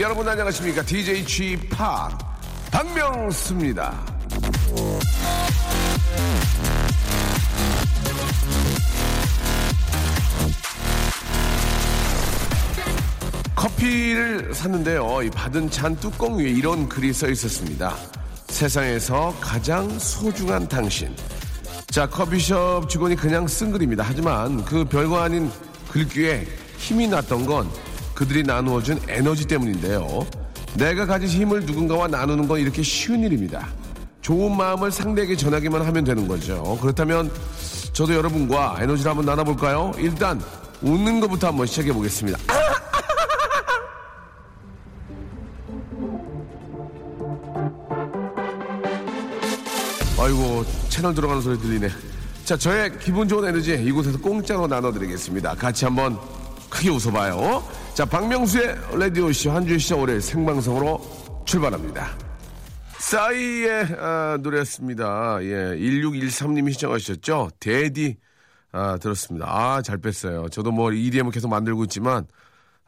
여러분 안녕하십니까? DJ 취파 박명수입니다. 커피를 샀는데요. 이 받은 잔 뚜껑 위에 이런 글이 써 있었습니다. 세상에서 가장 소중한 당신. 자 커피숍 직원이 그냥 쓴 글입니다. 하지만 그 별거 아닌 글귀에 힘이 났던 건 그들이 나누어준 에너지 때문인데요. 내가 가진 힘을 누군가와 나누는 건 이렇게 쉬운 일입니다. 좋은 마음을 상대에게 전하기만 하면 되는 거죠. 그렇다면 저도 여러분과 에너지를 한번 나눠볼까요? 일단 웃는 것부터 한번 시작해 보겠습니다. 아이고 채널 들어가는 소리 들리네. 자 저의 기분 좋은 에너지 이곳에서 공짜로 나눠드리겠습니다. 같이 한번 크게 웃어봐요. 자 박명수의 라디오 쇼 한 주의 시작 월요일 생방송으로 출발합니다. 싸이의 아, 노래였습니다. 예, 1613님이 시청하셨죠? 데디 아, 들었습니다. 아, 잘 뺐어요. 저도 뭐 EDM을 계속 만들고 있지만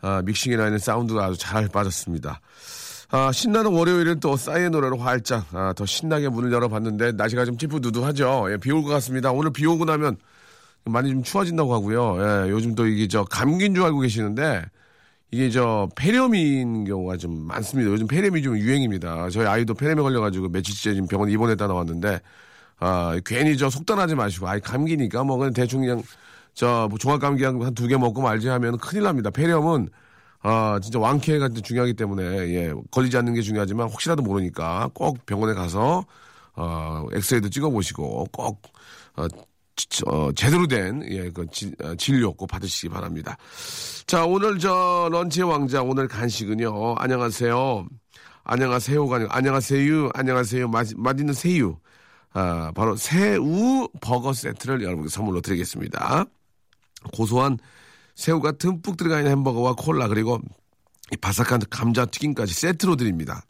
아, 믹싱이나 있는 사운드가 아주 잘 빠졌습니다. 아, 신나는 월요일은 또 싸이의 노래로 활짝 아, 더 신나게 문을 열어봤는데 날씨가 좀 찌푸두두하죠. 예, 비 올 것 같습니다. 오늘 비 오고 나면 많이 좀 추워진다고 하고요. 예, 요즘 또 이게 저 감기인 줄 알고 계시는데 이게 저 폐렴인 경우가 좀 많습니다. 요즘 폐렴이 좀 유행입니다. 저희 아이도 폐렴에 걸려가지고 며칠째 지금 병원 입원했다 나왔는데 아 괜히 저 속단하지 마시고 아이 감기니까 뭐 그냥 대충 그냥 저뭐 종합 감기 한 두 개 먹고 말지 하면 큰일 납니다. 폐렴은 아 진짜 완쾌가 중요하기 때문에 예 걸리지 않는 게 중요하지만 혹시라도 모르니까 꼭 병원에 가서 어 엑스레이도 찍어보시고 꼭 어, 지- 어, 제대로 된, 예, 그, 진료 꼭 받으시기 바랍니다. 자, 오늘 저, 런치의 왕자, 오늘 간식은요, 안녕하세요. 안녕하세요가 아니고, 안녕하세요. 안녕하세요. 맛, 맛있는 새우. 아, 바로 새우 버거 세트를 여러분께 선물로 드리겠습니다. 고소한 새우가 듬뿍 들어가 있는 햄버거와 콜라, 그리고 이 바삭한 감자 튀김까지 세트로 드립니다.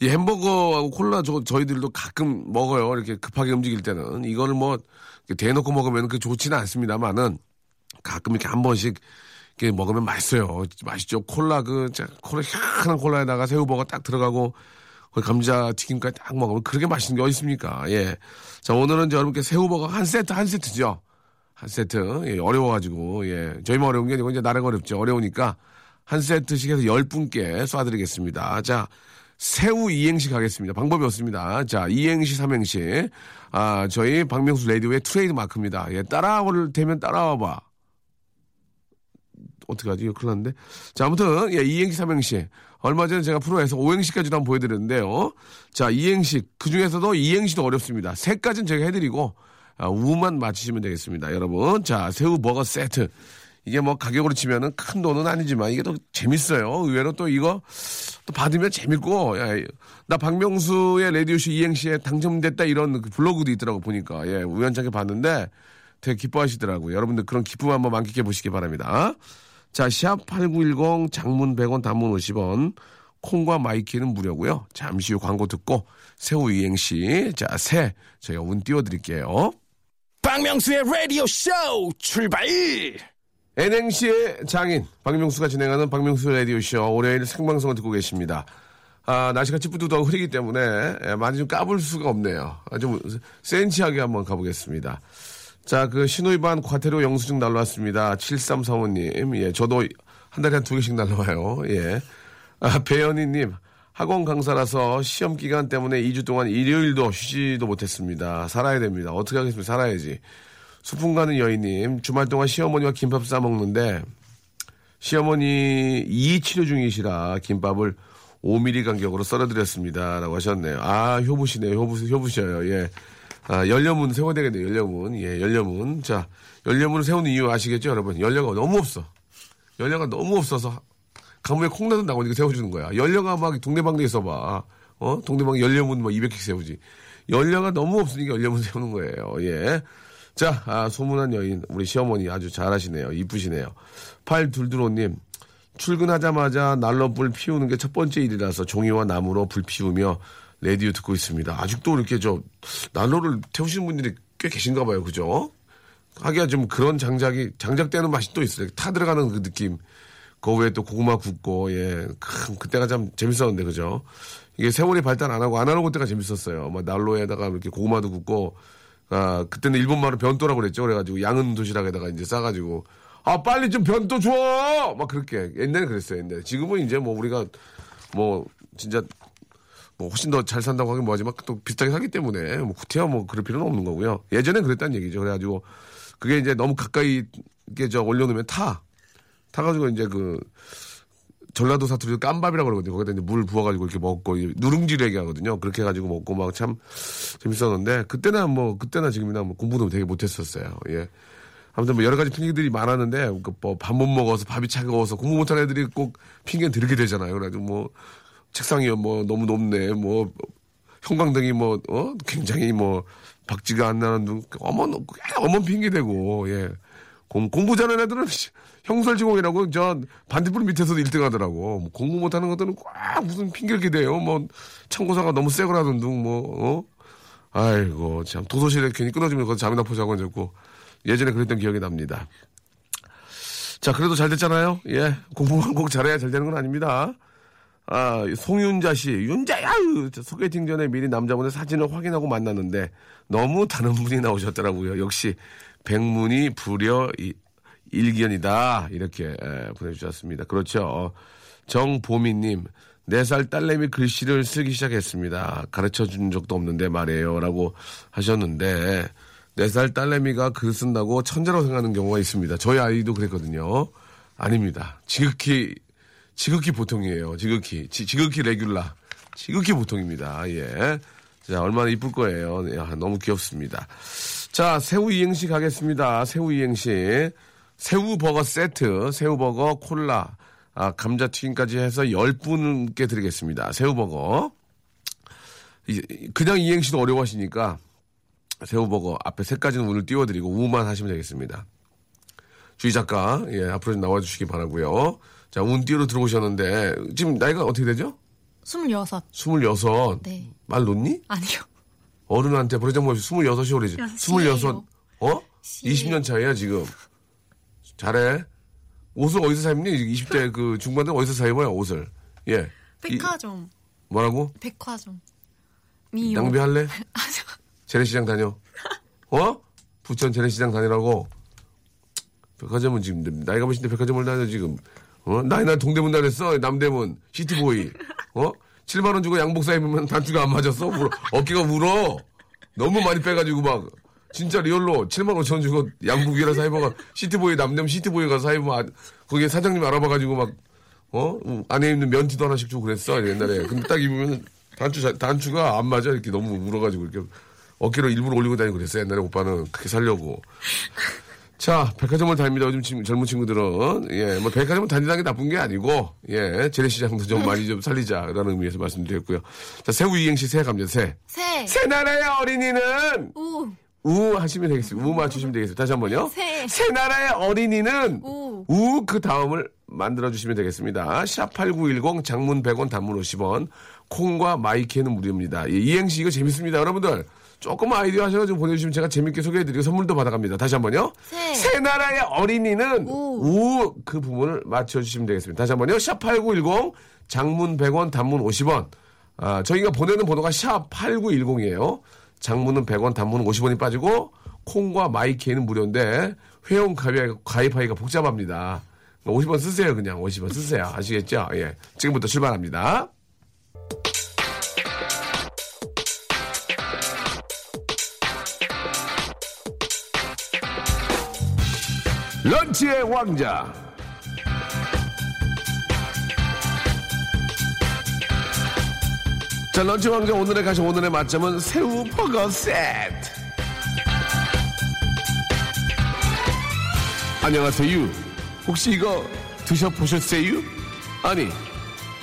이 햄버거하고 콜라 저, 저희들도 가끔 먹어요. 이렇게 급하게 움직일 때는. 이거를 뭐, 대놓고 먹으면 그 좋지는 않습니다만은 가끔 이렇게 한 번씩 이렇게 먹으면 맛있어요. 맛있죠. 콜라 그, 자, 콜라, 희한한 콜라에다가 새우버거 딱 들어가고 그 감자 튀김까지 딱 먹으면 그렇게 맛있는 게 어디 있습니까? 예. 자, 오늘은 여러분께 새우버거 한 세트, 한 세트죠. 한 세트. 예, 어려워가지고, 예. 저희만 어려운 게 아니고 이제 나라가 어렵죠. 어려우니까 한 세트씩 해서 열 분께 쏴드리겠습니다. 자, 새우 이행시 가겠습니다. 방법이 없습니다. 자, 이행시, 삼행시. 아, 저희 박명수 레디오의 트레이드 마크입니다. 예, 따라올 테면 따라와 봐. 어떡하지? 이거 큰일 났는데. 자, 아무튼, 예, 이행시, 삼행시. 얼마 전에 제가 프로에서 오행시까지도 한번 보여드렸는데요. 자, 이행시. 그 중에서도 이행시도 어렵습니다. 세까지는 제가 해드리고, 아, 우만 맞히시면 되겠습니다. 여러분. 자, 새우 버거 세트. 이게 뭐 가격으로 치면은 큰 돈은 아니지만 이게 또 재밌어요. 의외로 또 이거 또 받으면 재밌고, 야, 나 박명수의 라디오쇼 이행시에 당첨됐다 이런 그 블로그도 있더라고 보니까. 예, 우연찮게 봤는데 되게 기뻐하시더라고요. 여러분들 그런 기쁨 한번 만끽해 보시기 바랍니다. 자, 샵8910 장문 100원 단문 50원 콩과 마이케이는 무료고요. 잠시 후 광고 듣고 새우 이행시 자, 새 저희가 운 띄워 드릴게요. 박명수의 라디오 쇼 출발! N행시의 장인 박명수가 진행하는 박명수 라디오쇼 월요일 생방송을 듣고 계십니다. 아, 날씨가 찌뿌두두하고 흐리기 때문에 예, 많이 좀 까불 수가 없네요. 아, 좀 센치하게 한번 가보겠습니다. 자, 그 신호위반 과태료 영수증 날라왔습니다. 7335님. 예, 저도 한 달에 한 두 개씩 날라와요. 예. 아, 배현희님. 학원 강사라서 시험 기간 때문에 2주 동안 일요일도 쉬지도 못했습니다. 살아야 됩니다. 어떻게 하겠습니까? 살아야지. 소풍 가는 여인님, 주말 동안 시어머니와 김밥 싸먹는데, 시어머니 이 치료 중이시라 김밥을 5mm 간격으로 썰어드렸습니다. 라고 하셨네요. 아, 효부시네요. 효부, 효부셔요. 예. 아, 연료문 세워야 되겠네요. 연료문. 예, 연료문. 자, 연료문을 세우는 이유 아시겠죠, 여러분? 연료가 너무 없어. 연료가 너무 없어서 가문에 콩나도 나오니까 세워주는 거야. 연료가 막 동네방네에 써봐. 어? 동네방 연료문 뭐 200개 세우지. 연료가 너무 없으니까 연료문 세우는 거예요. 예. 자, 아, 소문난 여인, 우리 시어머니 아주 잘하시네요. 이쁘시네요. 팔둘둘오님, 출근하자마자 난로불 피우는 게 첫 번째 일이라서 종이와 나무로 불 피우며 레디오 듣고 있습니다. 아직도 이렇게 저 난로를 태우시는 분들이 꽤 계신가 봐요. 그죠? 하기야 좀 그런 장작이, 장작되는 맛이 또 있어요. 타 들어가는 그 느낌. 그 외에 또 고구마 굽고, 예. 큰, 그때가 참 재밌었는데, 그죠? 이게 세월이 발달 안 하고 아날로그 때가 재밌었어요. 막 난로에다가 이렇게 고구마도 굽고, 아, 그때는 일본말로 변도라고 그랬죠. 그래가지고 양은 도시락에다가 이제 싸가지고, 아, 빨리 좀 변도 줘! 막 그렇게. 옛날에 그랬어요, 옛날에. 지금은 이제 뭐 우리가 뭐, 진짜 뭐 훨씬 더 잘 산다고 하긴 뭐하지만 또 비슷하게 사기 때문에 뭐 구태여 뭐 그럴 필요는 없는 거고요. 예전엔 그랬다는 얘기죠. 그래가지고 그게 이제 너무 가까이 이게 저 올려놓으면 타. 타가지고 이제 그 전라도 사투리로 깜밥이라고 그러거든요. 거기다 이제 물 부어가지고 이렇게 먹고 이 누룽지를 얘기하거든요. 그렇게 해가지고 먹고 막 참 재밌었는데 그때나 뭐 그때나 지금이나 뭐 공부도 되게 못했었어요. 예. 아무튼 뭐 여러 가지 핑계들이 많았는데 뭐 밥 못 먹어서 밥이 차가워서 공부 못하는 애들이 꼭 핑계는 들게 되잖아요. 그래가지고 뭐 책상이 뭐 너무 높네. 뭐 형광등이 뭐 어? 굉장히 뭐 박지가 안 나는 둥 어머 어머 핑계 대고 예. 공, 공부 잘하는 애들은 형설지공이라고 저 반딧불 밑에서도 1등 하더라고. 뭐 공부 못하는 것들은 꼭 무슨 핑계를 대요. 뭐 참고사가 너무 세거라던 둥뭐 어? 아이고 참 도서실에 괜히 끊어지면 거기서 잠이나 포자고 앉았고 예전에 그랬던 기억이 납니다. 자 그래도 잘 됐잖아요. 예 공부만 꼭 잘해야 잘 되는 건 아닙니다. 아, 송윤자 씨, 윤자야! 소개팅 전에 미리 남자분의 사진을 확인하고 만났는데 너무 다른 분이 나오셨더라고요. 역시 백문이 불여 이- 일견이다. 이렇게 에, 보내주셨습니다. 그렇죠. 정보미님, 4살 딸내미 글씨를 쓰기 시작했습니다. 가르쳐 준 적도 없는데 말이에요. 라고 하셨는데, 4살 딸내미가 글 쓴다고 천재라고 생각하는 경우가 있습니다. 저희 아이도 그랬거든요. 아닙니다. 지극히 지극히 보통이에요. 지극히. 지, 지극히 레귤라. 지극히 보통입니다. 예. 자, 얼마나 이쁠 거예요. 야, 너무 귀엽습니다. 자, 새우 이행시 가겠습니다. 새우 이행시. 새우 버거 세트, 새우 버거 콜라, 아, 감자튀김까지 해서 10분께 드리겠습니다. 새우 버거. 이- 그냥 이행시도 어려워하시니까 새우 버거 앞에 세 가지는 오늘 띄워드리고 우만 하시면 되겠습니다. 주희 작가, 예, 앞으로 좀 나와주시기 바라고요 자, 운띠로 들어오셨는데, 지금 나이가 어떻게 되죠? 스물여섯. 26. 네. 말 놓니? 아니요. 어른한테 없이 26이 오래지. 야, 26. 시예요. 어? 시예요. 20년 차이야, 지금. 잘해. 옷을 어디서 사 입니? 20대 그 중반들 어디서 사 입어요, 옷을? 예. 이- 백화점. 뭐라고? 백화점. 미용. 낭비할래? 재래시장 다녀. 어? 부천 재래시장 다니라고. 백화점은 지금 나이가 몇인데 백화점을 다녀 지금. 어? 나이 나 동대문 다녔어. 남대문 시티보이. 어? 7만 원 주고 양복 사 입으면 단추가 안 맞았어. 울어. 어깨가 울어. 너무 많이 빼가지고 막 진짜 real로 7만 5천 원 주고 양복이라 사 입어가 시티보이 남대문 시티보이 가서 사 입으면 아, 거기에 사장님 알아봐가지고 막 어? 음, 안에 있는 면티도 하나씩 주고 그랬어 옛날에. 근데 딱 입으면 단추 자- 단추가 안 맞아 이렇게 너무 울어가지고 이렇게 어깨로 일부러 올리고 다니고 그랬어 옛날에 오빠는 그렇게 살려고. 자, 백화점을 다닙니다. 요즘 친- 젊은 친구들은. 예, 뭐, 백화점을 다니다는 게 나쁜 게 아니고, 예, 재래시장도 좀 많이 좀 살리자라는 의미에서 말씀드렸고요. 자, 새우 이행시 새 갑니다, 새. 새. 새 나라의 어린이는, 우. 우 하시면 되겠습니다. 우 맞추시면 되겠습니다. 다시 한 번요. 새. 새 나라의 어린이는, 우. 우 그 다음을 만들어주시면 되겠습니다. 샵8910 장문 100원 단문 50원 콩과 마이케이는 무료입니다. 이 이행시 이거 재밌습니다. 여러분들 조금 아이디어 하셔가지고 보내주시면 제가 재밌게 소개해드리고 선물도 받아갑니다. 다시 한 번요. 새. 나라의 어린이는 우. 우그 부분을 맞춰주시면 되겠습니다. 다시 한 번요. 샵8910 장문 100원 단문 50원 아, 저희가 보내는 번호가 샵8910이에요. 장문은 100원 단문은 50원이 빠지고 콩과 마이케이는 무료인데 회원 가입, 가입하기가 복잡합니다. 50원 쓰세요, 그냥. 50원 쓰세요. 아시겠죠? 예. 지금부터 출발합니다. 런치의 왕자. 자, 런치 왕자 오늘의 가시 오늘의 맛점은 새우 버거 세트. 안녕하세요. 혹시 이거 드셔보셨어요? 아니,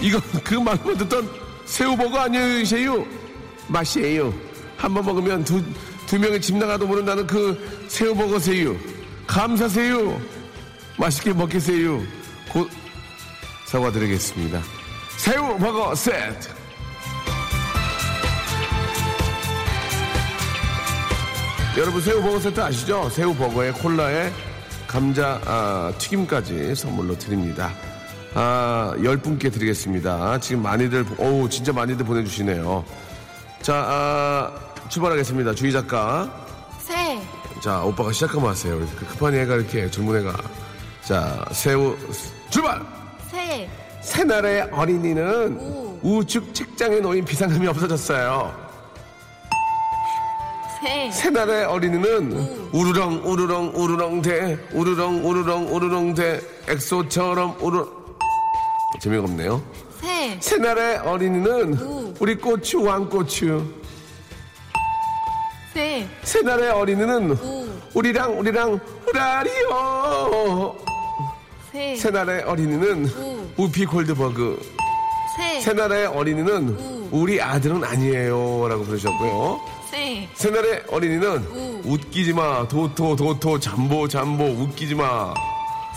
이거 그 말만 듣던 새우버거 아니세요? 맛이에요. 한 번 먹으면 두, 두 명의 집 나가도 모른다는 그 새우버거세요. 감사세요. 맛있게 먹겠어요. 곧 사과드리겠습니다. 새우 버거 세트. 여러분 새우 버거 세트 아시죠? 새우 버거에 콜라에 감자 아, 튀김까지 선물로 드립니다. 아, 열 분께 드리겠습니다. 지금 많이들, 어우, 진짜 많이들 보내주시네요. 자, 아, 출발하겠습니다. 주희 작가. 새, 자, 오빠가 시작하면 하세요. 그 급한 애가 이렇게 젊은 애가. 자, 새우, 출발! 새, 새날의 어린이는 우. 우측 책장에 놓인 비상금이 없어졌어요. 새, 새날의 어린이는 우르렁 우르렁 우르렁 대 우르렁 우르렁 우르렁 대 엑소처럼 우르 재미가 없네요. 새, 새날의 어린이는 우. 우리 고추 왕고추 새, 새날의 어린이는 우. 우리랑 우리랑 후라리오 새, 새날의 어린이는 우. 우피 골드버그. 새, 새날의 어린이는 우. 우리 아들은 아니에요. 라고 부르셨고요. 새, 새날의 어린이는 우. 웃기지 마. 도토 도토 잠보 잠보 웃기지 마.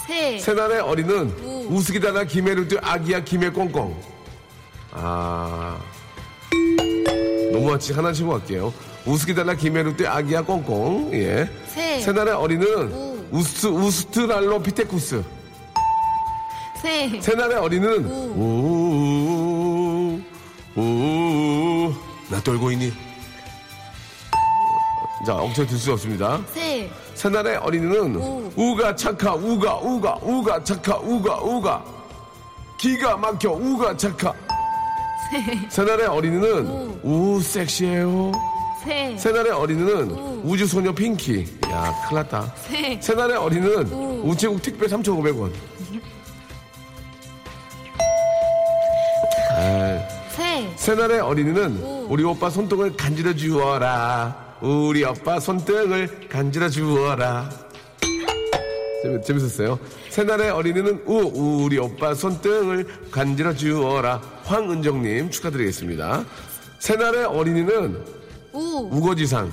새, 새날의 어린은 우. 우스기다나 김해를 아기야 김해 꽁꽁. 아. 너무 같이 하나 치고 갈게요 우스기다나 김해를 아기야 꽁꽁. 예. 새. 새날의 어린은 우. 우스 우스트랄로 피테쿠스. 새, 새날의 어린은 우우나 떨고 있니? 자 억지로 들수 없습니다. 새, 새날의 어린이는 우. 우가 착하 우가 우가 우가 착하 우가 우가. 기가 막혀 우가 착하. 새, 새날의 어린이는 우 섹시해요 새, 새날의 어린이는 우 주 소녀 핑키. 야 큰일 났다. 새, 새날의 어린이는 우. 우체국 택배 3,500원. 새, 새날의 어린이는 우. 우리 오빠 손등을 간지러 주어라. 우리 오빠 손등을 간지러 주어라. 재밌, 재밌 었어요. 새날의 어린이는 우 우리 오빠 손등을 간지러 주어라. 황은정님 축하드리겠습니다. 새날의 어린이는 우, 우거지상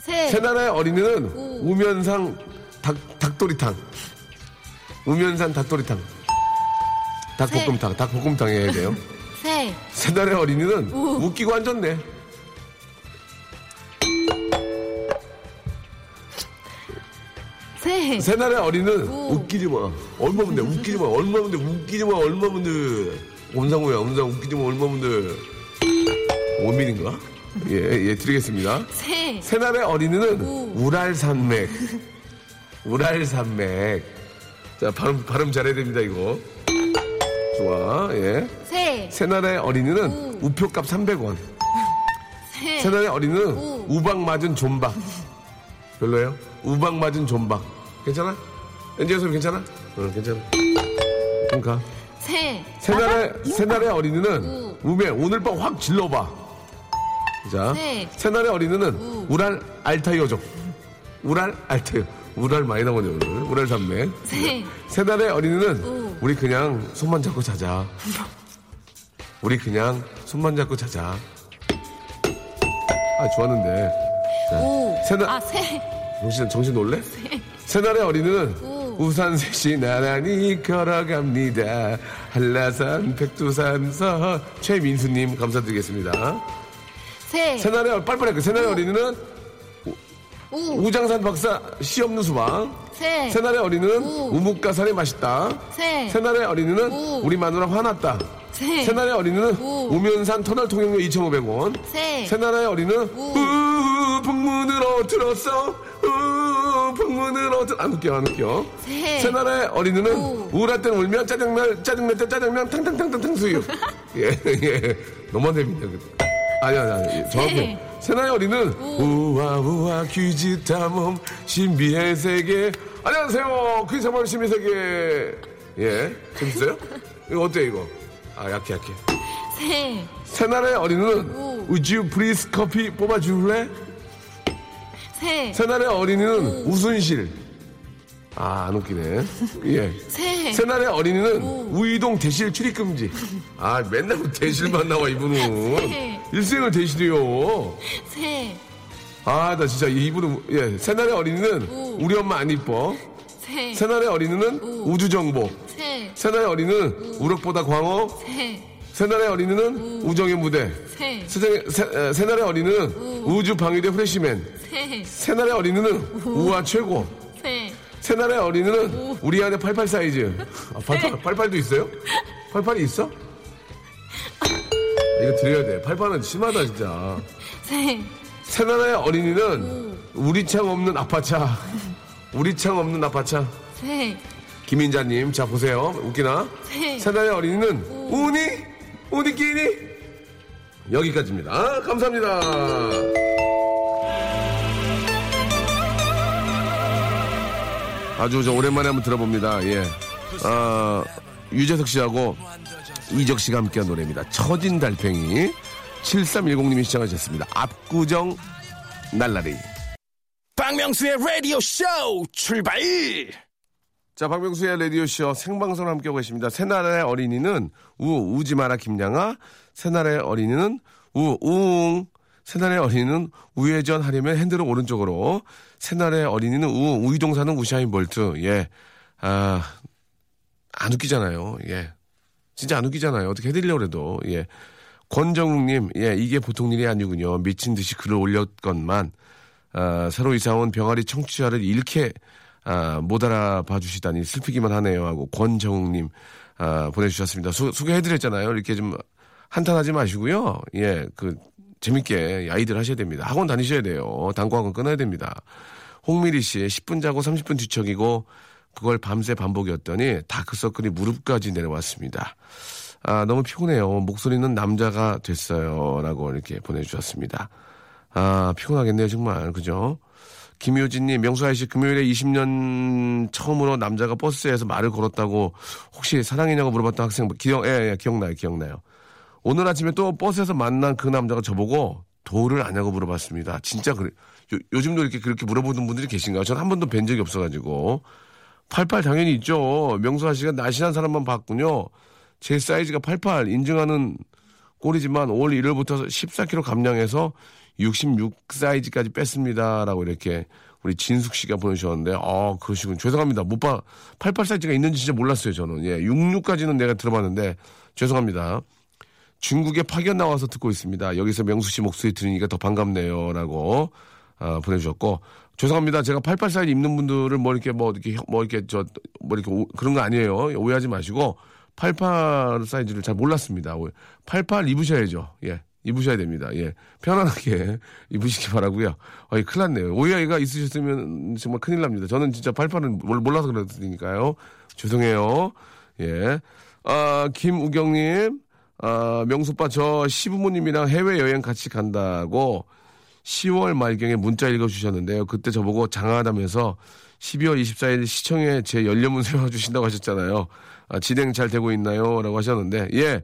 새, 새날의 어린이는 우 면상 닭, 닭도리탕 우면산 닭도리탕 닭볶음탕 닭볶음탕 해야 돼요 새, 새날의 어린이는 웃기고 앉았네. 새, 새날의 어린이는 웃기지 마. 얼마면 돼? 웃기지 마. 얼마면 돼? 웃기지 마. 얼마면 돼? 온상호야, 온상 웃기지 마. 얼마면 돼? 원민인가? 예, 예, 드리겠습니다. 새, 새날의 어린이는 우랄산맥. 우랄산맥. 자, 발음, 발음 잘해야 됩니다, 이거. 좋아, 예. 새, 새날의 어린이는 우표값 300원. 새, 새날의 어린이는 우. 우박 맞은 존박. 별로예요? 우박 맞은 존박. 괜찮아? 엔지니어 소리 괜찮아? 응, 괜찮아. 그럼 가. 새, 새날의, 새날의 어린이는 우매, 오늘 밤 확 질러봐. 자. 네. 새날의 어린이는 우 랄 알타이어족. 우랄 알타이어. 우랄 많이 나오네, 오늘. 우랄 산맥. 새, 새날의 어린이는 우. 우리 그냥 손만 잡고 자자. 우리 그냥 손만 잡고 자자. 아, 좋았는데. 자, 우, 새날, 아, 새, 정신, 정신 놀래? 새날의 어린이는 우. 우산 셋이 나란히 걸어갑니다. 한라산, 백두산서 최민수님 감사드리겠습니다. 새, 새날의 어- 빨리빨리 그 새날의 어린이는 우, 우장산 박사 시 없는 수박. 새, 새날의 어린이는 우. 우뭇가살이 맛있다. 새, 새날의 어린이는 우. 우리 마누라 화났다. 새, 새날의 어린이는 우. 우면산 터널 통행료 2,500원. 새, 새나라의 어린이는 우. 우 북문으로 들었어 우 북문으로 들... 안 웃겨 안 웃겨 새. 새나라의 어린이는 우. 우울할 땐 울면 짜장면 짜장면 때 짜장면 탕탕탕탕탕 수육 예예 너무 재밌네 아니, 아니, 아니. 정확히. 새. 새나의 어린이는 우와, 우와, 퀴즈 탐험, 신비의 세계. 안녕하세요. 퀴즈 탐험, 신비의 세계. 예. 재밌어요? 이거 어때, 이거? 아, 약해, 약해. 새, 새나의 어린이는 오. You please 커피 뽑아줄래? 새, 새날의 어린이는 우순실. 아, 안 웃기네. 예. 새, 새날의 어린이는 우 이동 대실 출입금지. 아, 맨날 그 대실만 나와, 이분은. 새. 일생을 대실이요. 새, 아, 나 진짜 이분은, 예. 새날의 어린이는 우. 우리 엄마 안 이뻐. 새, 새날의 어린이는 우. 우주정복. 새, 새날의 어린이는 우럭보다 광어. 새, 새날의 어린이는 우 정의 무대. 새, 세상에, 새, 에, 새날의 어린이는 우 주 방위대 프레시맨. 새, 새날의 어린이는 우 와 최고. 새, 새날의 어린이는 우리 안에 88 사이즈. 아, 88, 88도 있어요? 88이 있어? 이거 드려야 돼. 88은 심하다, 진짜. 새, 새날의 어린이는 우리 창 없는 아파차. 우리 창 없는 아파차. 새, 김인자님, 자, 보세요. 웃기나? 새. 새날의 어린이는 우니? 우니끼니? 여기까지입니다. 아, 감사합니다. 아주 저 오랜만에 한번 들어봅니다. 예. 아, 유재석 씨하고 이적 씨가 함께한 노래입니다. 처진 달팽이. 7310님이 시청하셨습니다. 압구정 날라리. 박명수의 라디오 쇼 출발! 자, 박명수의 라디오쇼 생방송 함께하고 계십니다. 새날의 어린이는 우, 우지 마라 김양아. 새날의 어린이는 우, 우웅. 새날의 어린이는 우회전 하려면 핸들을 오른쪽으로. 새날의 어린이는 우, 우이동 사는 우샤인 볼트. 예. 아, 안 웃기잖아요. 예. 진짜 안 웃기잖아요. 어떻게 해드리려고 그래도. 예. 권정욱님, 예, 이게 보통 일이 아니군요. 미친 듯이 글을 올렸건만, 아, 새로 이사 온 병아리 청취자를 이렇게, 아, 못 알아봐 주시다니 슬프기만 하네요. 하고, 권정욱님, 아, 보내주셨습니다. 소, 소개해드렸잖아요. 이렇게 좀 한탄하지 마시고요. 예, 그, 재밌게 아이들 하셔야 됩니다. 학원 다니셔야 돼요. 당구학원 끊어야 됩니다. 홍미리 씨, 10분 자고 30분 뒤척이고, 그걸 밤새 반복이었더니 다크서클이 무릎까지 내려왔습니다. 아, 너무 피곤해요. 목소리는 남자가 됐어요. 라고 이렇게 보내주셨습니다. 아, 피곤하겠네요, 정말. 그죠? 김효진님, 명수아이 씨, 금요일에 20년 처음으로 남자가 버스에서 말을 걸었다고 혹시 사랑이냐고 물어봤던 학생, 기억, 예, 예, 기억나요, 기억나요. 오늘 아침에 또 버스에서 만난 그 남자가 저보고 도를 아냐고 물어봤습니다. 진짜 그래. 요, 요즘도 이렇게 그렇게 물어보는 분들이 계신가요? 전 한 번도 뵌 적이 없어가지고. 88 당연히 있죠. 명수아 씨가 날씬한 사람만 봤군요. 제 사이즈가 88 인증하는 꼴이지만 올 1월부터 14kg 감량해서 66 사이즈까지 뺐습니다라고 이렇게 우리 진숙 씨가 보내주셨는데 아 그러시군. 죄송합니다. 못 봐. 88 사이즈가 있는지 진짜 몰랐어요 저는. 예 66까지는 내가 들어봤는데 죄송합니다. 중국에 파견 나와서 듣고 있습니다. 여기서 명수 씨 목소리 들으니까 더 반갑네요 라고 아, 보내주셨고 죄송합니다. 제가 88 사이즈 입는 분들을 뭐 이렇게 뭐 이렇게 뭐 이렇게 저 뭐 이렇게 오- 그런 거 아니에요. 오해하지 마시고 88 사이즈를 잘 몰랐습니다. 88 입으셔야죠. 예. 입으셔야 됩니다. 예. 편안하게 입으시기 바라고요 어이, 큰일 났네요. 오해가 있으셨으면 정말 큰일 납니다. 저는 진짜 88은 몰- 몰라서 그랬으니까요. 죄송해요. 예. 아, 김우경님, 아, 명수빠 저 시부모님이랑 해외여행 같이 간다고 10월 말경에 문자 읽어주셨는데요. 그때 저보고 장하다면서 12월 24일 시청에 제 연료문 세워주신다고 하셨잖아요. 아, 진행 잘 되고 있나요? 라고 하셨는데, 예.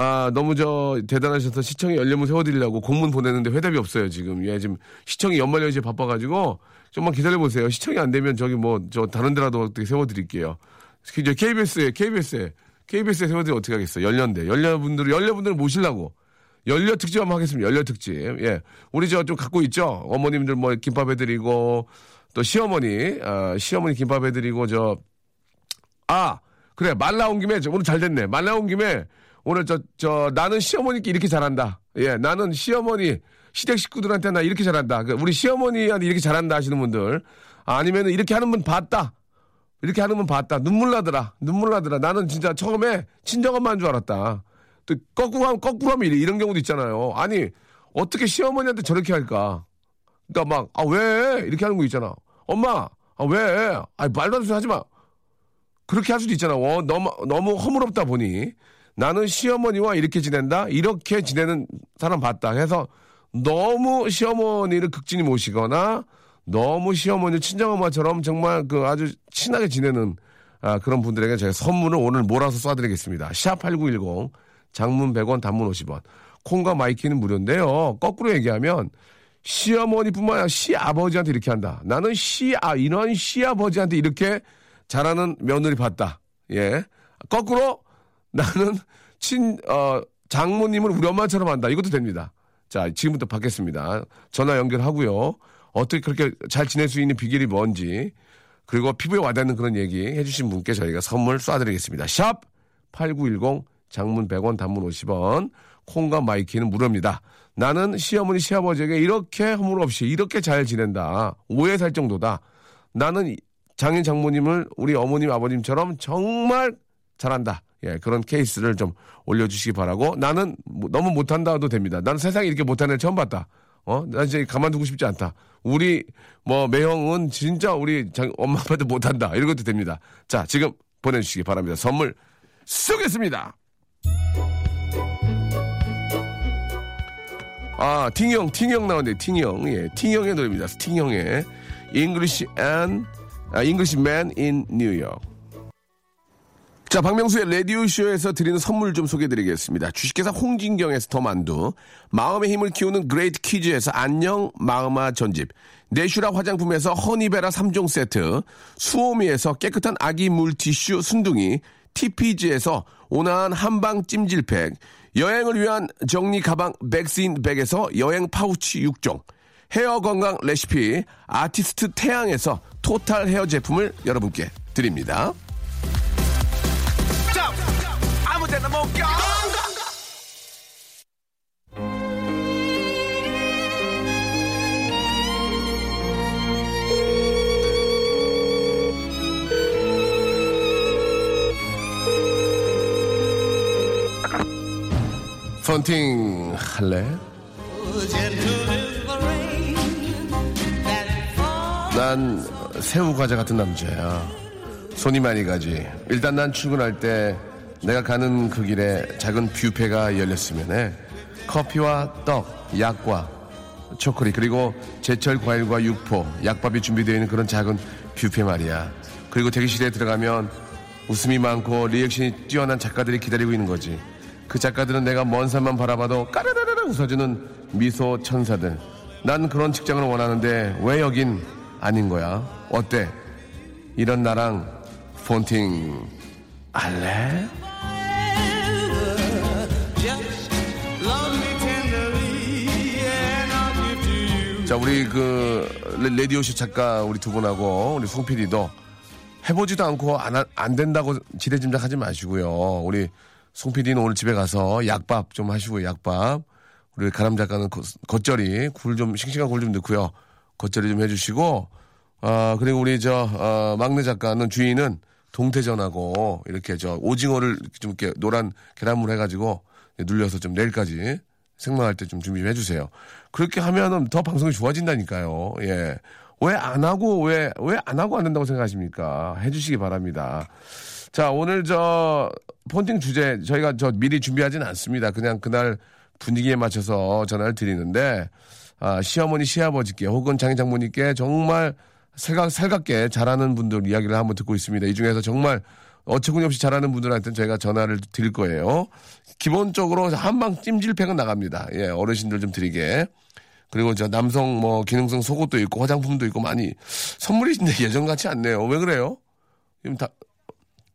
아, 너무 저, 대단하셔서 시청에 연료문 세워드리려고 공문 보내는데 회답이 없어요, 지금. 예, 지금 시청이 연말 연시에 바빠가지고, 좀만 기다려보세요. 시청이 안 되면 저기 뭐, 저, 다른 데라도 어떻게 세워드릴게요. 저 KBS에, KBS에, KBS에 세워드리면 어떻게 하겠어요? 연련대. 연려분들을, 연려분들을 모시려고. 연려 특집 한번 하겠습니다. 연려 특집. 예. 우리 저 좀 갖고 있죠? 어머님들 뭐 김밥 해드리고, 또 시어머니, 아, 시어머니 김밥 해드리고, 저, 아, 그래. 말 나온 김에, 저 오늘 잘 됐네. 말 나온 김에, 오늘 저, 저, 나는 시어머니께 이렇게 잘한다. 예, 나는 시어머니, 시댁 식구들한테 나 이렇게 잘한다. 그 우리 시어머니한테 이렇게 잘한다 하시는 분들. 아니면 이렇게 하는 분 봤다. 이렇게 하는 분 봤다. 눈물 나더라. 눈물 나더라. 나는 진짜 처음에 친정엄마인 줄 알았다. 또 거꾸로 하면 거꾸로 하면 이런 경우도 있잖아요. 아니 어떻게 시어머니한테 저렇게 할까? 그러니까 막 아 왜 이렇게 하는 거 있잖아. 엄마 아 왜? 아 말도 안 소리 하지 마. 그렇게 할 수도 있잖아. 어, 너무 너무 허물없다 보니 나는 시어머니와 이렇게 지낸다? 이렇게 지내는 사람 봤다. 해서 너무 시어머니를 극진히 모시거나 너무 시어머니 친정엄마처럼 정말 그 아주 친하게 지내는 아, 그런 분들에게 제가 선물을 오늘 몰아서 쏴드리겠습니다. 샵8910 장문 100원 단문 50원 콩과 마이케이는 무료인데요. 거꾸로 얘기하면 시어머니뿐만 아니라 시아버지한테 이렇게 한다. 나는 시아 이런 시아버지한테 이렇게 잘하는 며느리 봤다. 예. 거꾸로 나는 친 어, 장모님을 우리 엄마처럼 한다. 이것도 됩니다. 자, 지금부터 받겠습니다. 전화 연결하고요. 어떻게 그렇게 잘 지낼 수 있는 비결이 뭔지 그리고 피부에 와닿는 그런 얘기 해주신 분께 저희가 선물 쏴드리겠습니다. 샵 8910 장문 100원 단문 50원 콩과 마이케이는 무료입니다. 나는 시어머니 시아버지에게 이렇게 허물 없이 이렇게 잘 지낸다. 오해 살 정도다. 나는 장인 장모님을 우리 어머님 아버님처럼 정말 잘한다. 예, 그런 케이스를 좀 올려주시기 바라고 나는 뭐 너무 못한다 도 됩니다. 나는 세상에 이렇게 못하는 애 처음 봤다. 어, 나 이제 가만두고 싶지 않다. 우리 뭐 매형은 진짜 우리 장, 엄마 아빠도 못한다. 이런 것도 됩니다. 자, 지금 보내주시기 바랍니다. 선물 쏘겠습니다. 아, 팅형, 팅형 나왔네, 팅형. 예, 팅형의 노래입니다. 팅형의 English and, 아, Englishman in New York. 자, 박명수의 라디오쇼에서 드리는 선물 좀 소개해 드리겠습니다. 주식회사 홍진경에서 더 만두, 마음의 힘을 키우는 그레이트 키즈에서 안녕 마음아 전집, 내슈라 화장품에서 허니베라 3종 세트, 수오미에서 깨끗한 아기 물티슈 순둥이, TPG에서 온화한 한방 찜질팩, 여행을 위한 정리 가방 백스인 백에서 여행 파우치 6종, 헤어 건강 레시피 아티스트 태양에서 토탈 헤어 제품을 여러분께 드립니다. 펀팅 할래? 난 새우 과자 같은 남자야. 손이 많이 가지. 일단 난 출근할 때 내가 가는 그 길에 작은 뷔페가 열렸으면 해. 커피와 떡, 약과 초콜릿 그리고 제철 과일과 육포, 약밥이 준비되어 있는 그런 작은 뷔페 말이야. 그리고 대기실에 들어가면 웃음이 많고 리액션이 뛰어난 작가들이 기다리고 있는 거지. 그 작가들은 내가 먼 산만 바라봐도 까르르르 웃어주는 미소 천사들. 난 그런 직장을 원하는데 왜 여긴 아닌 거야? 어때? 이런 나랑 폰팅 할래? 자, 우리 그 레디오쇼 작가 우리 두 분하고 우리 송 PD도 해보지도 않고 안, 하- 안 된다고 지레짐작 하지 마시고요. 우리 송 PD는 오늘 집에 가서 약밥 좀 하시고 약밥. 우리 가람 작가는 거- 겉절이 굴 좀 싱싱한 굴 좀 넣고요. 겉절이 좀 해주시고 아 그리고 우리 저 어, 막내 작가는 주인은 동태전하고 이렇게 저 오징어를 좀 이렇게 노란 계란물 해가지고 눌려서 좀 내일까지 생방할 때 좀 준비 좀 해주세요. 그렇게 하면은 더 방송이 좋아진다니까요. 예. 왜 안 하고 왜 왜 안 하고 안 된다고 생각하십니까? 해주시기 바랍니다. 자 오늘 저 폰팅 주제 저희가 저 미리 준비하진 않습니다. 그냥 그날 분위기에 맞춰서 전화를 드리는데 아, 시어머니 시아버지께 혹은 장인 장모님께 정말 살갑, 살갑게 잘하는 분들 이야기를 한번 듣고 있습니다. 이 중에서 정말 어처구니 없이 잘하는 분들한테는 저희가 전화를 드릴 거예요. 기본적으로 한방 찜질팩은 나갑니다. 예, 어르신들 좀 드리게. 그리고 저 남성 뭐 기능성 속옷도 있고 화장품도 있고 많이 선물이 근데 예전 같지 않네요. 왜 그래요? 좀 다,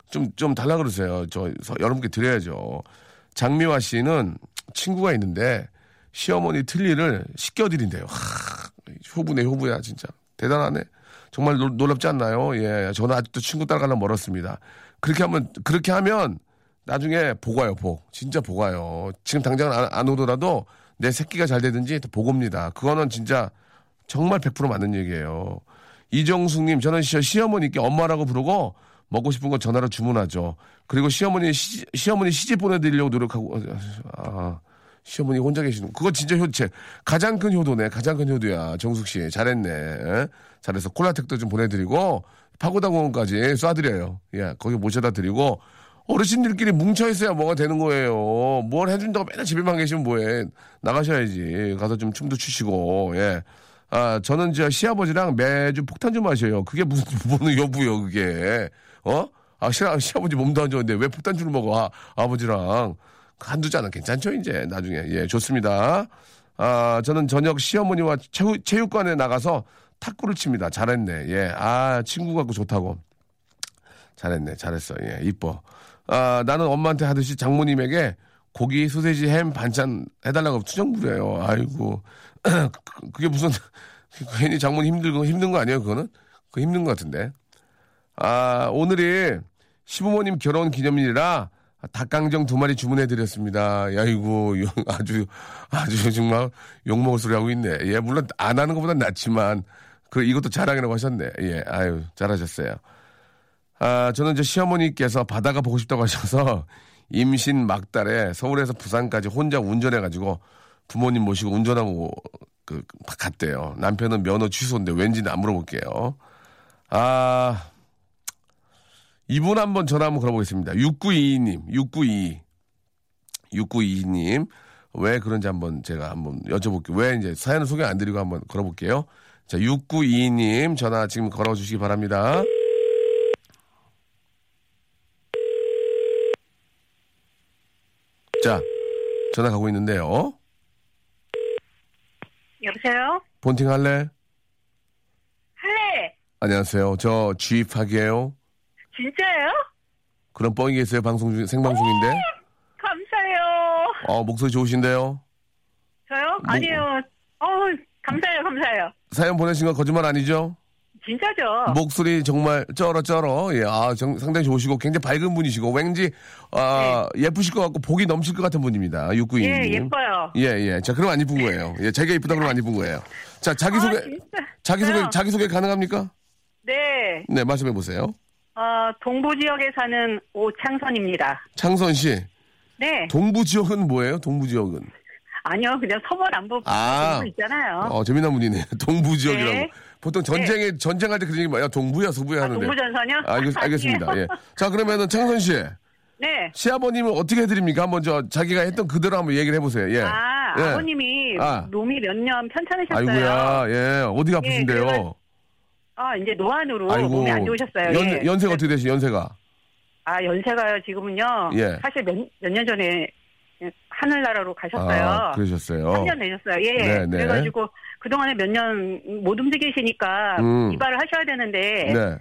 좀, 좀 달라 그러세요. 저, 서- 여러분께 드려야죠. 장미화 씨는 친구가 있는데 시어머니 틀니를 씻겨드린대요. 하, 효부네, 효부야, 진짜. 대단하네. 정말 놀, 놀랍지 않나요? 예. 저는 아직도 친구 따라가려면 멀었습니다. 그렇게 하면, 그렇게 하면 나중에 복와요, 복. 진짜 복와요. 지금 당장 안, 안 오더라도 내 새끼가 잘 되든지 또 복옵니다. 그거는 진짜 정말 100% 맞는 얘기예요. 이정숙님, 저는 시, 시어머니께 엄마라고 부르고 먹고 싶은 거 전화로 주문하죠. 그리고 시어머니 시, 시어머니 시집 보내드리려고 노력하고 아, 시어머니 혼자 계시는 그거 진짜 효체 가장 큰 효도네 가장 큰 효도야 정숙 씨 잘했네 에? 잘해서 콜라텍도 좀 보내드리고 파고다 공원까지 쏴드려요 예 거기 모셔다 드리고 어르신들끼리 뭉쳐 있어야 뭐가 되는 거예요. 뭘 해준다고 맨날 집에만 계시면 뭐해. 나가셔야지. 가서 좀 춤도 추시고, 예. 아, 저는 저 시아버지랑 매주 폭탄 좀 마셔요. 그게 무슨, 뭐는 여부요, 그게. 어? 아, 시, 시아버지 몸도 안 좋은데 왜 폭탄주를 먹어, 아, 아버지랑. 잔은 괜찮죠, 이제. 나중에. 예, 좋습니다. 아, 저는 저녁 시어머니와 체육, 체육관에 나가서 탁구를 칩니다. 잘했네. 예. 아, 친구 같고 좋다고. 잘했네. 잘했어. 예, 이뻐. 아, 나는 엄마한테 하듯이 장모님에게 고기, 소세지, 햄, 반찬 해달라고 투정 부려요. 아이고. 그- 그게 무슨, 괜히 장모님 힘들고 힘든 거 아니에요, 그거는? 그거 힘든 것 같은데. 아, 오늘이 시부모님 결혼 기념일이라 닭강정 두 마리 주문해 드렸습니다. 야 이고, 용- 아주, 아주 정말 욕먹을 소리 하고 있네. 예, 물론 안 하는 것보단 낫지만, 그, 이것도 자랑이라고 하셨네. 예, 아유, 잘하셨어요. 아, 저는 저 시어머니께서 바다가 보고 싶다고 하셔서 임신 막달에 서울에서 부산까지 혼자 운전해가지고 부모님 모시고 운전하고 그 갔대요. 남편은 면허 취소인데 왠지는 안 물어볼게요. 아, 이분 한번 전화 한번 걸어보겠습니다. 6922님, 6922. 6922님. 왜 그런지 한번 제가 한번 여쭤볼게요. 왜 이제 사연을 소개 안 드리고 한번 걸어볼게요. 자, 6922님 전화 지금 걸어주시기 바랍니다. 자, 전화 가고 있는데요. 여보세요? 본팅 할래? 할래? 안녕하세요. 저 주입하게요. 진짜요? 그런 뻥이 있어요. 방송 중, 생방송인데. 감사해요. 어, 목소리 좋으신데요. 저요? 뭐- 아니에요. 어우, 감사해요, 감사해요. 사연 보내신 거 거짓말 아니죠? 진짜죠? 목소리 정말 쩔어 쩔어. 예, 아, 정- 상당히 좋으시고 굉장히 밝은 분이시고 왠지 아, 예쁘실 것 같고 복이 넘칠 것 같은 분입니다. 692님. 네. 예, 예뻐요. 예, 예. 자, 그럼 안 이쁜 거예요. 예, 자기가 이쁘다 그러면 안 이쁜 거예요. 자, 자기 소개 아, 진짜. 자기 소개 저요? 자기 소개 가능합니까? 네, 네, 말씀해 보세요. 어, 동부 지역에 사는 오창선입니다. 창선 씨. 네, 동부 지역은 뭐예요? 동부 지역은? 아니요, 그냥 서부 남부 아. 있잖아요. 어, 재미난 분이네. 동부 지역이라고. 네. 보통 전쟁에 전쟁할 때 그런 얘기 뭐야? 동부야, 서부야 아, 하는데. 동부 전선이요? 알겠, 알겠습니다. 예. 자, 그러면은 창선 씨. 네. 시아버님은 어떻게 해드립니까? 한번 저 자기가 했던 그대로 한번 얘기를 해보세요. 예. 아, 예. 아버님이 아. 몸이 몇 년 편찮으셨어요. 아이고야, 예. 어디가 예, 아프신데요? 그래가- 아, 이제 노안으로 아이고. 몸이 안 좋으셨어요. 연, 예. 연세가 어떻게 되시, 연세가? 아, 연세가요, 지금은요. 예. 사실 몇, 몇 년 전에 하늘나라로 가셨어요. 아, 그러셨어요. 3년 내셨어요. 예. 네, 네. 그래가지고 그동안에 몇 년 못 움직이시니까 음. 이발을 하셔야 되는데 네.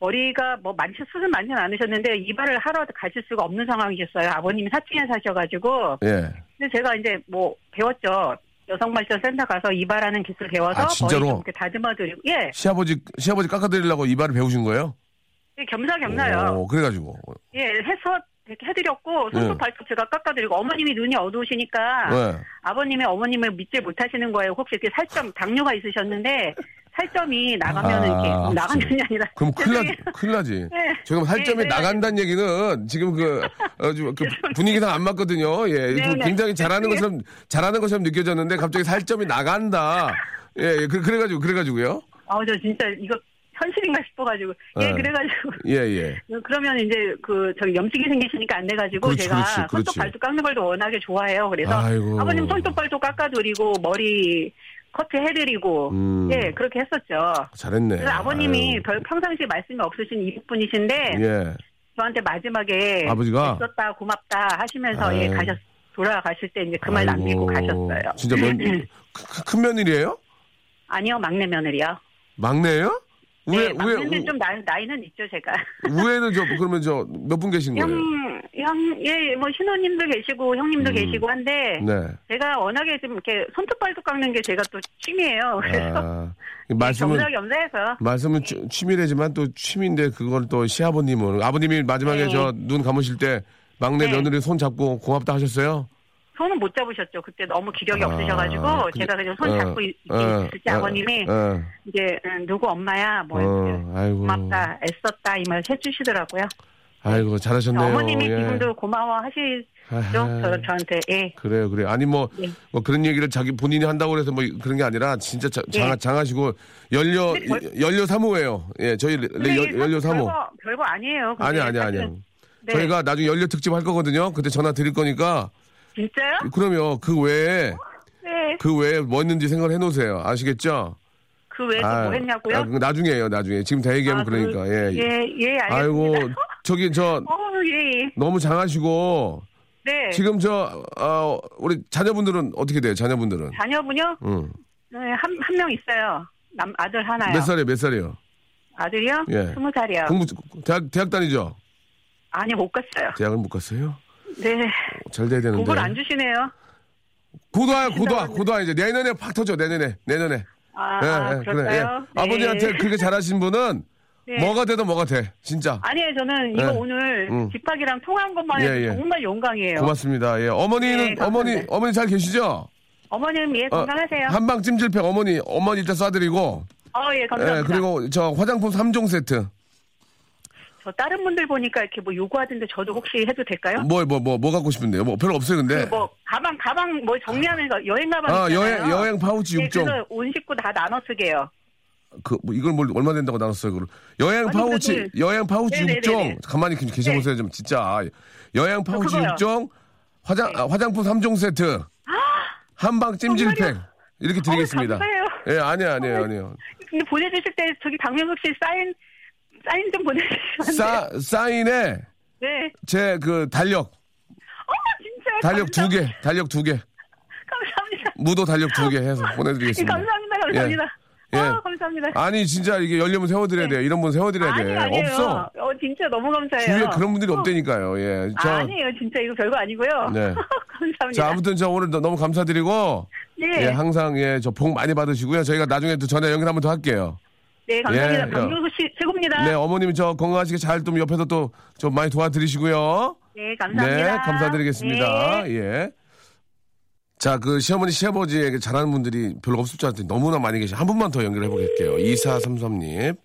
머리가 뭐 많지 수술 많지는 않으셨는데 이발을 하러 가실 수가 없는 상황이셨어요. 아버님이 사칭에 사셔가지고 예. 근데 제가 이제 뭐 배웠죠. 여성발전센터 가서 이발하는 기술 배워서 아, 진짜로? 머리 좀 이렇게 다듬어드리고 예, 시아버지, 시아버지 깎아드리려고 이발을 배우신 거예요? 예, 겸사겸사요. 오, 그래가지고. 예, 해서 이렇게 해드렸고 손톱 예. 발톱 제가 깎아드리고 어머님이 눈이 어두우시니까 네. 아버님의 어머님을 믿지 못하시는 거예요. 혹시 이렇게 살점 당뇨가 있으셨는데 살점이 나가면 아, 이렇게. 나가는 게 아니라 그럼 큰일. 나, 큰일 나지. 네. 지금 살점이 네, 나간다는 얘기는 지금 그, 어, 좀그 분위기상 안 맞거든요. 예. 네, 그 네. 굉장히 잘하는 네. 것처럼, 잘하는 것처럼 느껴졌는데 갑자기 살점이 나간다. 예, 예. 그, 그래가지고, 그래가지고요. 아, 저 진짜 이거 현실인가 싶어가지고 예, 네. 그래가지고 예, 예. 그러면 이제 그 저기 염증이 생기시니까 안 돼가지고 그렇지, 제가 그렇지, 그렇지. 손톱 발톱 깎는 걸 워낙에 좋아해요. 그래서 아이고. 아버님 손톱 발톱 깎아드리고 머리 커트 해드리고 음. 예 그렇게 했었죠. 잘했네. 그래서 아버님이 아유. 별 평상시에 말씀이 없으신 이분이신데 예. 저한테 마지막에 아버지가? 애썼다 고맙다 하시면서 아유. 예 가셨 돌아가실 때 이제 그 말 남기고. 가셨어요. 진짜 면, 큰, 큰 며느리예요 아니요 막내 며느리요. 막내예요? 네, 왜, 막내는 왜, 좀 나, 나이는 있죠 제가. 우에는 저, 그러면 저, 몇 분 계신 거예요? 형, 형, 예, 뭐 신호님도 계시고 형님도 음. 계시고 한데 네. 제가 워낙에 좀 이렇게 손톱 발톱 깎는 게 제가 또 취미예요. 그래서 아, 말씀은, 겸사겸사해서 말씀은 취- 취미래지만 또 취미인데 그걸 또 시아버님은 아버님이 마지막에 네. 저눈 감으실 때 막내 네. 며느리 손 잡고 고맙다 하셨어요? 손은 못 잡으셨죠. 그때 너무 기력이 아, 없으셔가지고 근데- 제가 그냥 손 어, 잡고 있- 어, 있을 때 어, 아버님이 어, 이제 음, 누구 엄마야 뭐 어. 고맙다 애썼다 이 말 해주시더라고요. 아이고 잘하셨네요. 어머님이 예. 지금도 고마워하시죠. 저, 저한테 예. 그래요, 그래요. 아니 뭐, 네. 뭐 그런 얘기를 자기 본인이 한다고 해서 뭐 그런 게 아니라 진짜 자- 장, 네. 장하시고 연료 별- 연료 사모예요. 예, 저희 레- 연- 이게 연료 사모. 별거, 별거 아니에요. 아니 아니 아니요. 네. 저희가 나중에 연료 특집 할 거거든요. 그때 전화 드릴 거니까 진짜요? 그러면 그 외에 네. 그 외에 뭐 있는지 생각을 해놓으세요. 아시겠죠? 그 외에 아, 뭐 했냐고요? 아, 나중에요. 나중에 지금 다 얘기하면 아, 그- 그러니까 예. 예, 예, 알겠습니다. 아이고 저기 저 어, 예, 예. 너무 장하시고 네. 지금 저 어, 우리 자녀분들은 어떻게 돼요? 자녀분들은? 자녀분요? 응. 네, 한, 한 명 있어요. 남, 아들 하나요. 몇 살이에요? 몇 살이에요? 아들이요? 예. 스무 살이요. 공부 대학 대학 다니죠? 아니, 못 갔어요. 대학을 못 갔어요? 네. 잘 돼야 되는데. 공부를 안 주시네요. 고도화 고도화 고도화 이제 내년에 팍 터져 내년에 내년에. 아, 예, 아, 예, 그럴까요? 네. 아버지한테 그렇게 잘하신 분은 네. 뭐가 되든 뭐가 돼. 진짜. 아니에요, 저는 이거 예. 오늘 응. 집학이랑 통화한 것만 해도 예, 예. 정말 영광이에요. 고맙습니다. 예. 어머니는 네. 어머니 어머니 잘 계시죠? 어머님, 예, 어, 건강하세요. 한방 찜질팩 어머니 어머니 일단 쏴드리고 어, 예, 감사합니다. 예, 그리고 저 화장품 3종 세트. 저 다른 분들 보니까 이렇게 뭐 요구하던데 저도 혹시 해도 될까요? 뭐뭐뭐 뭐 갖고 싶은데요? 뭐 별로 없어요, 근데. 그 뭐 가방 가방 뭐 정리하면서 여행 가방 아, 있잖아요. 여행 여행 파우치 예, 6종. 그래서 온 식구 다 나눠 쓰게요. 그, 뭐 이걸 뭘 얼마 된다고 나눴어요, 그걸. 여행 아니, 파우치, 그래도- 여행 파우치 네네네네. 6종. 가만히 계- 계셔보세요, 좀, 진짜. 여행 파우치 그거요. 6종, 화장, 아, 화장품 3종 세트, 한방 찜질팩. 이렇게 드리겠습니다. 어우, 감사해요. 예, 아니에요, 아니에요, 아니에요. 근데 보내주실 때 저기 박명숙 씨 사인 사인 좀 보내주시면 싸, 사인에 네. 제 그 달력, 어 진짜 달력 두 개, 달력 두 개, 감사합니다. 무도 달력 두 개 해서 예, 보내드리겠습니다. 감사합니다. 감사합니다. 예. 어, 감사합니다. 아니, 진짜 이게 연료면 세워드려야 돼요. 이런 분 세워드려야 돼. 네. 아니, 아니에요. 없어. 어, 진짜 너무 감사해요. 주위에 그런 분들이 어, 없다니까요. 예. 저, 아 니에요. 진짜 이거 별거 아니고요. 네. 감사합니다. 자, 아무튼 저 오늘 너무 감사드리고, 네. 예, 항상 예, 저 복 많이 받으시고요. 저희가 나중에 또 전화 연결 한번 더 할게요. 네, 감사합니다. 예, 박명수 씨 최고입니다. 네, 어머님이 저 건강하시게 잘 좀 옆에서 또 좀 많이 도와드리시고요. 네, 감사합니다. 네, 감사드리겠습니다. 네. 예. 자, 그 시어머니, 시아버지에게 잘하는 분들이 별로 없을 줄 알았더니 너무나 많이 계시. 한 분만 더 연결해 보겠게요. 2433님.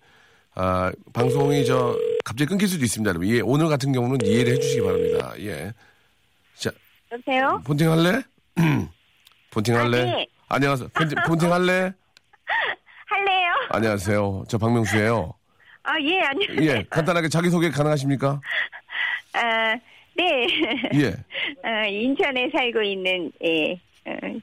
아, 방송이 저 갑자기 끊길 수도 있습니다. 여러분. 예, 오늘 같은 경우는 이해를 해 주시기 바랍니다. 예. 자, 여보세요? 본팅 할래? 본팅 할래? 아, 네. 안녕하세요. 본팅, 본팅 할래? 할래요? 안녕하세요. 저 박명수예요. 아, 예, 안녕하세요. 예, 간단하게 자기소개 가능하십니까? 아, 네. 예. 어, 인천에 살고 있는, 예, 어,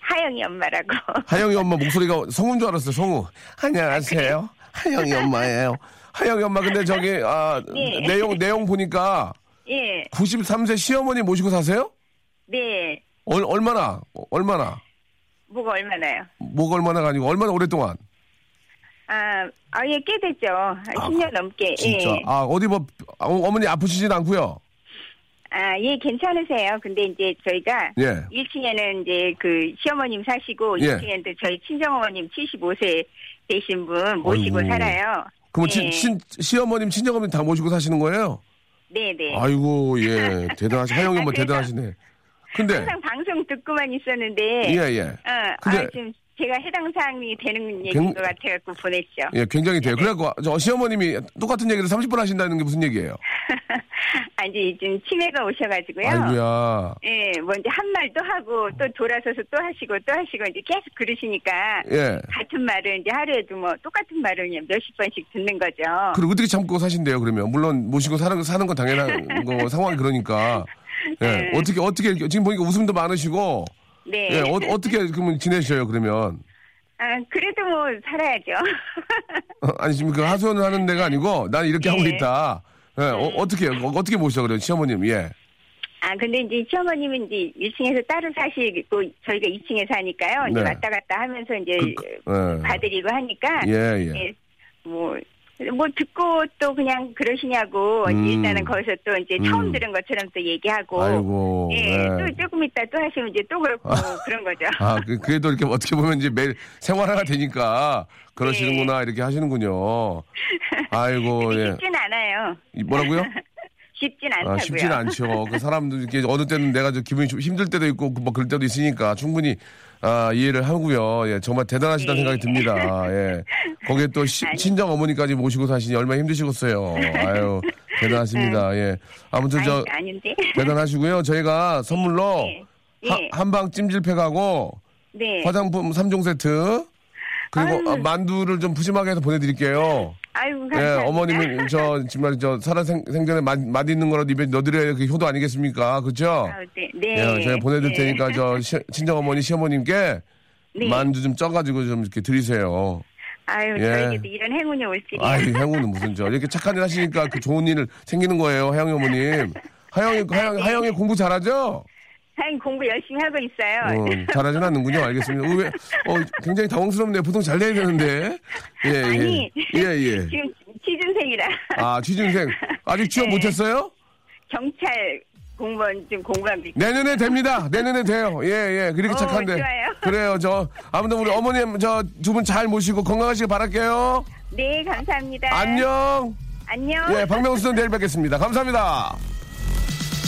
하영이 엄마라고. 하영이 엄마 목소리가 성우인 줄 알았어요, 성우. 안녕하세요. 하영이 엄마예요. 하영이 엄마, 근데 저기, 아, 네. 내용, 내용 보니까 예, 93세 시어머니 모시고 사세요? 네. 얼, 얼마나, 어, 얼마나? 뭐가 얼마나요? 뭐가 얼마나가 아니고, 얼마나 오랫동안? 아, 아, 예, 꽤 됐죠. 한 10년 넘게. 진짜. 예. 아, 어디 뭐, 어, 어머니 아프시진 않고요 아, 예, 괜찮으세요. 근데 이제 저희가 예. 1층에는 이제 그 시어머님 사시고 예. 2층에는 또 저희 친정어머님 75세 되신 분 모시고 아이고. 살아요. 그럼 예. 친, 친, 시어머님, 친정어머님 다 모시고 사시는 거예요? 네네. 아이고, 예. 대단하시, 하영이 아, 그래서 대단하시네. 근데, 항상 방송 듣고만 있었는데 예, 예. 어, 근데- 아, 지금 제가 해당 사항이 되는 얘기인 굉- 것 같아갖고 보냈죠. 예, 굉장히 돼요. 그래갖고, 저 시어머님이 똑같은 얘기를 30분 하신다는 게 무슨 얘기예요? 아, 이제 지금 치매가 오셔가지고요. 아이고야. 예, 먼저 한말또 하고 또 돌아서서 또 하시고 또 하시고 이제 계속 그러시니까 예. 같은 말을 이제 하루에도 뭐 똑같은 말을 그냥 몇십 번씩 듣는 거죠. 그리고 어떻게 참고 사신대요, 그러면? 물론 모시고 사는, 사는 건 당연한 거, 상황이 그러니까. 예. 네. 어떻게, 어떻게, 지금 보니까 웃음도 많으시고, 네. 예, 어, 어떻게 그러면 지내셔요, 그러면? 아, 그래도 뭐 살아야죠. 어, 아니, 지금 그 하소연을 하는 데가 아니고, 나는 이렇게 하고 네. 있다. 예, 어, 떻게 어 떻게 모셔, 그래요, 시어머님, 예. 아, 근데 이제 시어머님은 이제 1층에서 따로 사시고 저희가 2층에 사니까요. 이제 네. 왔다 갔다 하면서 이제 그, 예. 봐드리고 하니까 예, 예. 예, 뭐, 뭐 듣고 또 그냥 그러시냐고 음. 일단은 거기서 또 이제 처음 음. 들은 것처럼 또 얘기하고 아이고. 예, 예. 또 조금 있다 또 하시면 이제 또 그렇고 그런 거죠. 아, 그, 그래도 이렇게 어떻게 보면 이제 매일 생활화가 되니까 그러시는구나, 이렇게 하시는군요. 아이고, 예. 쉽진 않아요. 이- 뭐라고요? 쉽진 않다고요. 아, 쉽진 않죠. 그 사람도 이렇게 어느 때는 내가 좀 기분이 좀 힘들 때도 있고 뭐 그럴 때도 있으니까 충분히 아, 이해를 하고요. 예, 정말 대단하시다는 예. 생각이 듭니다. 예. 거기에 또 시-. 친정 어머니까지 모시고 사시니 얼마나 힘드시겠어요. 아유, 대단하십니다. 예. 아무튼 저 아니. 대단하시고요. 저희가 선물로 예. 예. 하- 한방 찜질팩하고 네. 화장품 3종 세트 그리고 아유. 아, 만두를 좀 푸짐하게 해서 보내 드릴게요. 아이고 예, 감사합니다. 어머님은 저 정말 저 살아 생, 생전에 맛, 맛있는 거라도 입에 넣어드려야 그 효도 아니겠습니까? 그죠? 아, 네, 네. 예, 제가 보내드릴 네. 테니까 저 시- 친정 어머니 시어머님께 네. 만두 좀 쪄가지고 좀 이렇게 드리세요. 아유 예. 저에게도 이런 행운이 올 줄이야. 아이 행운은 무슨 저 이렇게 착한 일 하시니까 그 좋은 일 생기는 거예요, 하영이 어머님. 하영이 하영, 네. 하영이 공부 잘하죠? 사장님 공부 열심히 하고 있어요. 어, 잘하진 않는군요. 알겠습니다. 왜, 어, 굉장히 당황스럽네요. 보통 잘 돼야 되는데. 예, 예. 아니. 예, 예. 지금 취준생이라 아, 취준생. 아직 취업 네. 못했어요? 경찰 공무원 지금 공부하고 있고. 내년에 됩니다. 내년에 돼요. 예, 예. 그렇게 어, 착한데. 좋아요. 그래요. 저, 아무튼 우리 어머님, 저 두 분 잘 모시고 건강하시길 바랄게요. 네 감사합니다. 안녕. 안녕. 예, 박명수 선 내일 뵙겠습니다. 감사합니다.